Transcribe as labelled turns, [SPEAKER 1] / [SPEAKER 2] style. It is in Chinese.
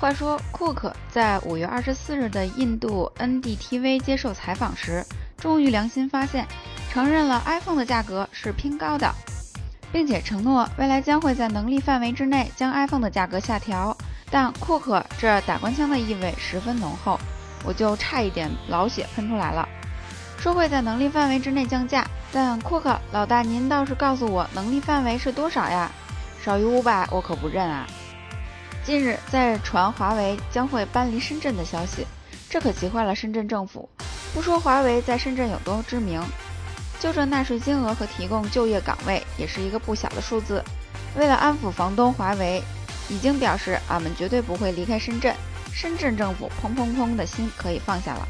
[SPEAKER 1] 话说，库克在五月二十四日的印度 NDTV 接受采访时，终于良心发现，承认了 iPhone 的价格是偏高的，并且承诺未来将会在能力范围之内将 iPhone 的价格下调。但库克这打官腔的意味十分浓厚，我就差一点老血喷出来了。说会在能力范围之内降价，但库克老大您倒是告诉我能力范围是多少呀？少于五百我可不认啊！近日在传华为将会搬离深圳的消息，这可急坏了深圳政府。不说华为在深圳有多知名，就这纳税金额和提供就业岗位，也是一个不小的数字。为了安抚房东华为。已经表示，俺们绝对不会离开深圳。深圳政府砰砰砰的心可以放下了。